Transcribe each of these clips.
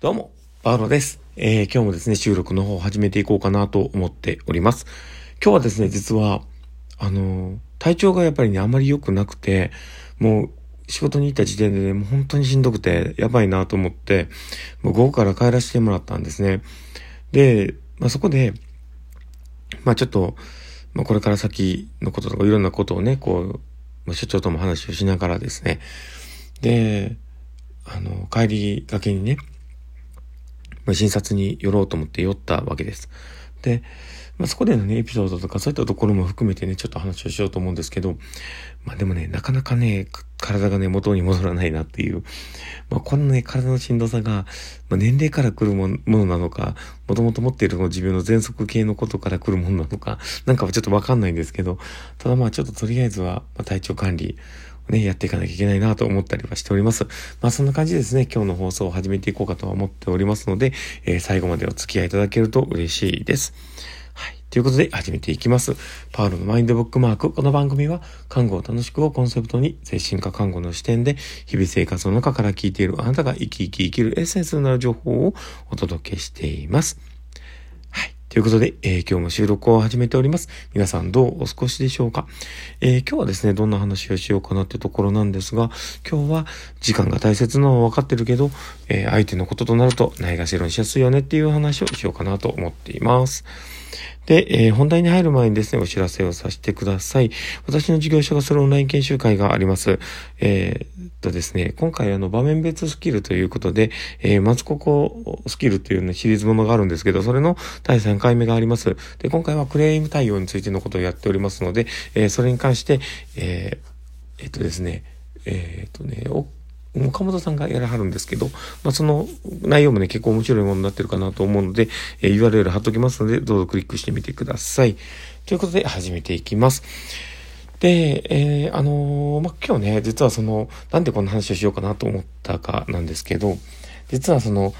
どうも、パウロです。えー、今日もですね、収録の方を始めていこうかなと思っております。今日はですね、実は、あのー、体調がやっぱりね、あまり良くなくて、もう、仕事に行った時点でね、もう本当にしんどくて、やばいなと思って、もう午後から帰らせてもらったんですね。で、まあ、そこで、まあ、ちょっと、まあ、これから先のこととかいろんなことをね、こう、まあ、所長とも話をしながらですね、で、あの、帰りがけにね、まあ、診察に寄ろうと思って寄ったわけです。で、まあ、そこでのね、エピソードとかそういったところも含めてね、ちょっと話をしようと思うんですけど、まあでもね、なかなかね、体がね、元に戻らないなっていう、まあこのね、体のしんどさが、まあ、年齢から来るものなのか、もともと持っている持病の喘息系のことから来るものなのか、なんかはちょっとわかんないんですけど、ただまあちょっととりあえずは、まあ、体調管理、ね、やっていかなきゃいけないなと思ったりはしております。まあそんな感じですね、今日の放送を始めていこうかとは思っておりますので、えー、最後までお付き合いいただけると嬉しいです。はい。ということで始めていきます。パウロのマインドブックマーク。この番組は、看護を楽しくをコンセプトに、精神科看護の視点で、日々生活の中から聞いているあなたが生き生き生きるエッセンスのなる情報をお届けしています。ということで、えー、今日も収録を始めております。皆さんどうお過ごしでしょうか、えー、今日はですね、どんな話をしようかなってところなんですが、今日は時間が大切なのはわかってるけど、えー、相手のこととなるとないがしろにしやすいよねっていう話をしようかなと思っています。で、えー、本題に入る前にですね、お知らせをさせてください。私の事業者がするオンライン研修会があります。えー、とですね、今回あの場面別スキルということで、えー、マツココスキルというね、シリーズものがあるんですけど、それの第3回目があります。で、今回はクレーム対応についてのことをやっておりますので、えー、それに関して、えー、えっとですね、えっとね、岡本さんがやらはるんですけど、まあ、その内容もね、結構面白いものになってるかなと思うので、えー、URL 貼っときますので、どうぞクリックしてみてください。ということで、始めていきます。で、えー、あのー、まあ、今日ね、実はその、なんでこんな話をしようかなと思ったかなんですけど、実はその、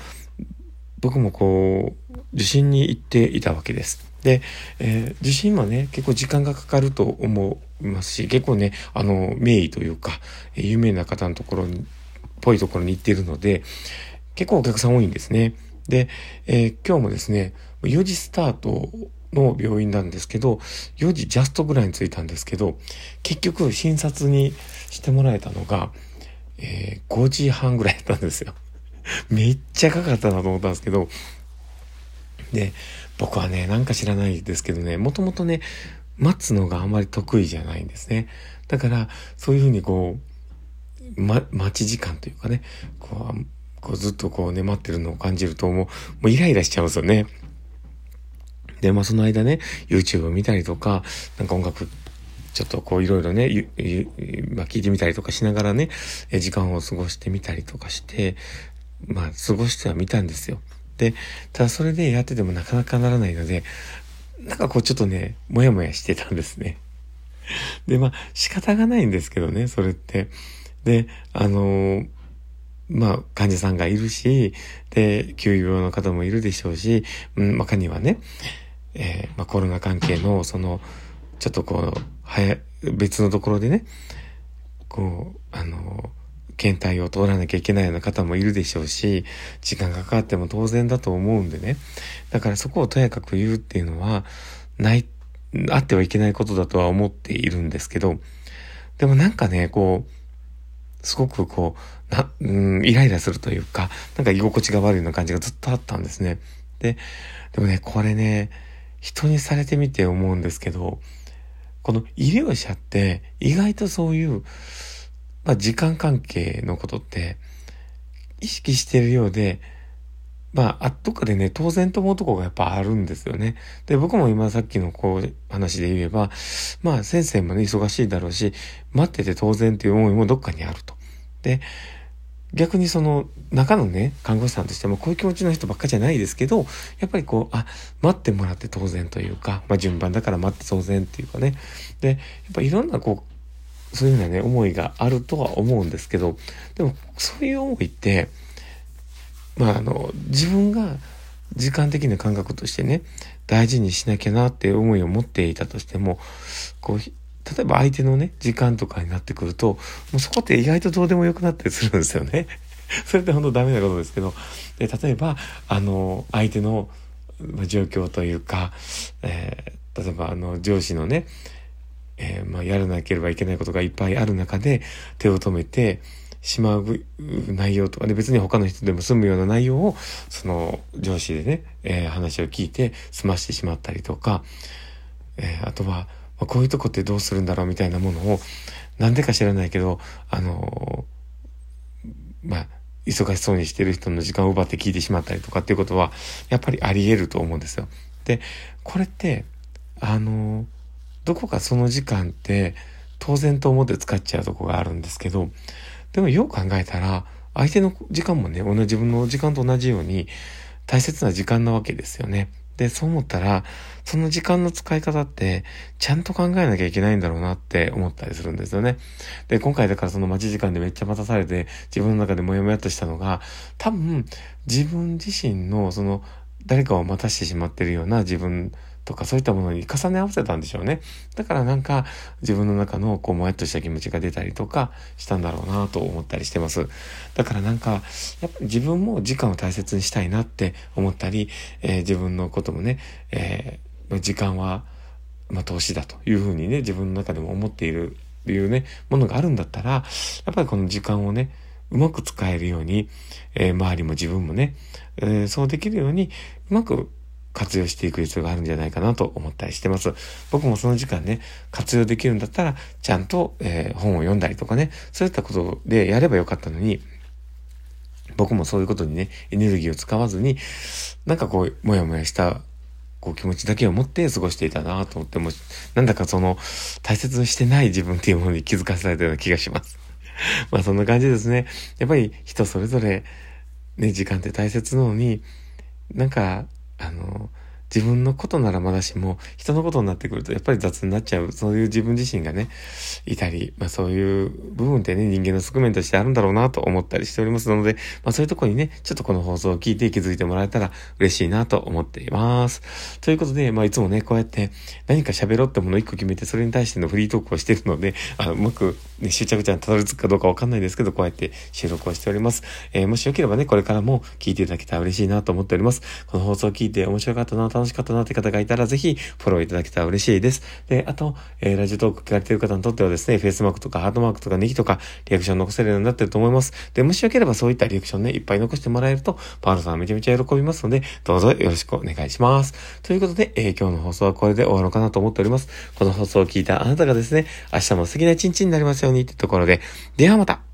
僕もこう、受診に行っていたわけです。で、えー、受診もね、結構時間がかかると思いますし、結構ね、あの、名医というか、有名な方のところにぽいところに行っているので、結構お客さん多いんですね。で、えー、今日もですね、4時スタートの病院なんですけど、4時ジャストぐらいに着いたんですけど、結局診察にしてもらえたのが、えー、5時半ぐらいだったんですよ。めっちゃかかったなと思ったんですけど、で、僕はね、なんか知らないですけどね、もともとね、待つのがあんまり得意じゃないんですね。だから、そういうふうにこう、ま、待ち時間というかね、こう、こうずっとこうね、待ってるのを感じるともう、もうイライラしちゃうんですよね。で、まあその間ね、YouTube を見たりとか、なんか音楽、ちょっとこういろいろね、まあ聞いてみたりとかしながらね、時間を過ごしてみたりとかして、まあ過ごしてはみたんですよ。で、ただそれでやっててもなかなかならないので、なんかこうちょっとね、もやもやしてたんですね。で、まあ仕方がないんですけどね、それって。で、あのまあ、患者さんがいるし、で、休養の方もいるでしょうし、うん、中にはね、えー、まあ、コロナ関係の、その、ちょっとこう、はや、別のところでね、こう、あの、検体を通らなきゃいけないような方もいるでしょうし、時間がかかっても当然だと思うんでね。だからそこをとやかく言うっていうのは、ない、あってはいけないことだとは思っているんですけど、でもなんかね、こう、すごくこう、な、うん、イライラするというか、なんか居心地が悪いような感じがずっとあったんですね。で、でもね、これね、人にされてみて思うんですけど、この医療者って意外とそういう、まあ、時間関係のことって意識してるようで、まあ、あ、どっかでね、当然と思うとこがやっぱあるんですよね。で、僕も今さっきのこう、話で言えば、まあ、先生もね、忙しいだろうし、待ってて当然っていう思いもどっかにあると。で、逆にその中のね、看護師さんとしてもこういう気持ちの人ばっかじゃないですけど、やっぱりこう、あ、待ってもらって当然というか、まあ順番だから待って当然っていうかね。で、やっぱいろんなこう、そういうようなね、思いがあるとは思うんですけど、でもそういう思いって、まああの、自分が時間的な感覚としてね、大事にしなきゃなっていう思いを持っていたとしても、こう、例えば相手のね、時間とかになってくると、もうそこって意外とどうでもよくなったりするんですよね。それって本当ダメなことですけど、で、例えば、あの、相手の状況というか、えー、例えばあの、上司のね、えー、まあ、やらなければいけないことがいっぱいある中で手を止めてしまう内容とかで別に他の人でも済むような内容をその上司でね、えー、話を聞いて済ましてしまったりとか、えー、あとは、まあ、こういうとこってどうするんだろうみたいなものをなんでか知らないけど、あのまあ、忙しそうにしてる人の時間を奪って聞いてしまったりとかっていうことは、やっぱりあり得ると思うんですよ。で、これって、あの、どこかその時間って当然と思って使っちゃうとこがあるんですけど、でもよく考えたら、相手の時間もね、同じ自分の時間と同じように大切な時間なわけですよね。で、そう思ったら、その時間の使い方って、ちゃんと考えなきゃいけないんだろうなって思ったりするんですよね。で、今回だからその待ち時間でめっちゃ待たされて、自分の中でモヤモヤっとしたのが、多分、自分自身のその、誰かを待たしてしまってるような自分とかそういったものに重ね合わせたんでしょうね。だからなんか自分の中のこうもやっとした気持ちが出たりとかしたんだろうなと思ったりしてます。だからなんかやっぱ自分も時間を大切にしたいなって思ったり、えー、自分のこともね、えー、時間はまあ投資だというふうにね自分の中でも思っているっていうねものがあるんだったらやっぱりこの時間をねうまく使えるように、えー、周りも自分もね、えー、そうできるようにうまく活用していく必要があるんじゃないかなと思ったりしてます。僕もその時間ね、活用できるんだったら、ちゃんと、えー、本を読んだりとかね、そういったことでやればよかったのに、僕もそういうことにね、エネルギーを使わずに、なんかこう、もやもやしたこう気持ちだけを持って過ごしていたなと思っても、なんだかその大切にしてない自分っていうものに気づかされたような気がします。まあそんな感じですね。やっぱり人それぞれね、時間って大切なのに、なんかあの、自分のことならまだしも、人のことになってくるとやっぱり雑になっちゃう、そういう自分自身がね、いたり、まあそういう部分ってね、人間の側面としてあるんだろうなと思ったりしておりますので、まあそういうとこにね、ちょっとこの放送を聞いて気づいてもらえたら嬉しいなと思っています。ということで、まあいつもね、こうやって何か喋ろうってものを一個決めて、それに対してのフリートークをしてるので、あうまく、ね、終着地にたどり着くかどうかわかんないですけど、こうやって収録をしております。えー、もしよければね、これからも聞いていただけたら嬉しいなと思っております。この放送を聞いて面白かったなと、楽しかったなって方がいたら、ぜひフォローいただけたら嬉しいです。で、あと、えー、ラジオトーク聞かれてる方にとってはですね、フェイスマークとかハートマークとかネギとか、リアクション残せるようになってると思います。で、もしよければそういったリアクションね、いっぱい残してもらえると、パウロさんめちゃめちゃ喜びますので、どうぞよろしくお願いします。ということで、えー、今日の放送はこれで終わろうかなと思っております。この放送を聞いたあなたがですね、明日も素敵な一日になりますようにってところで、ではまた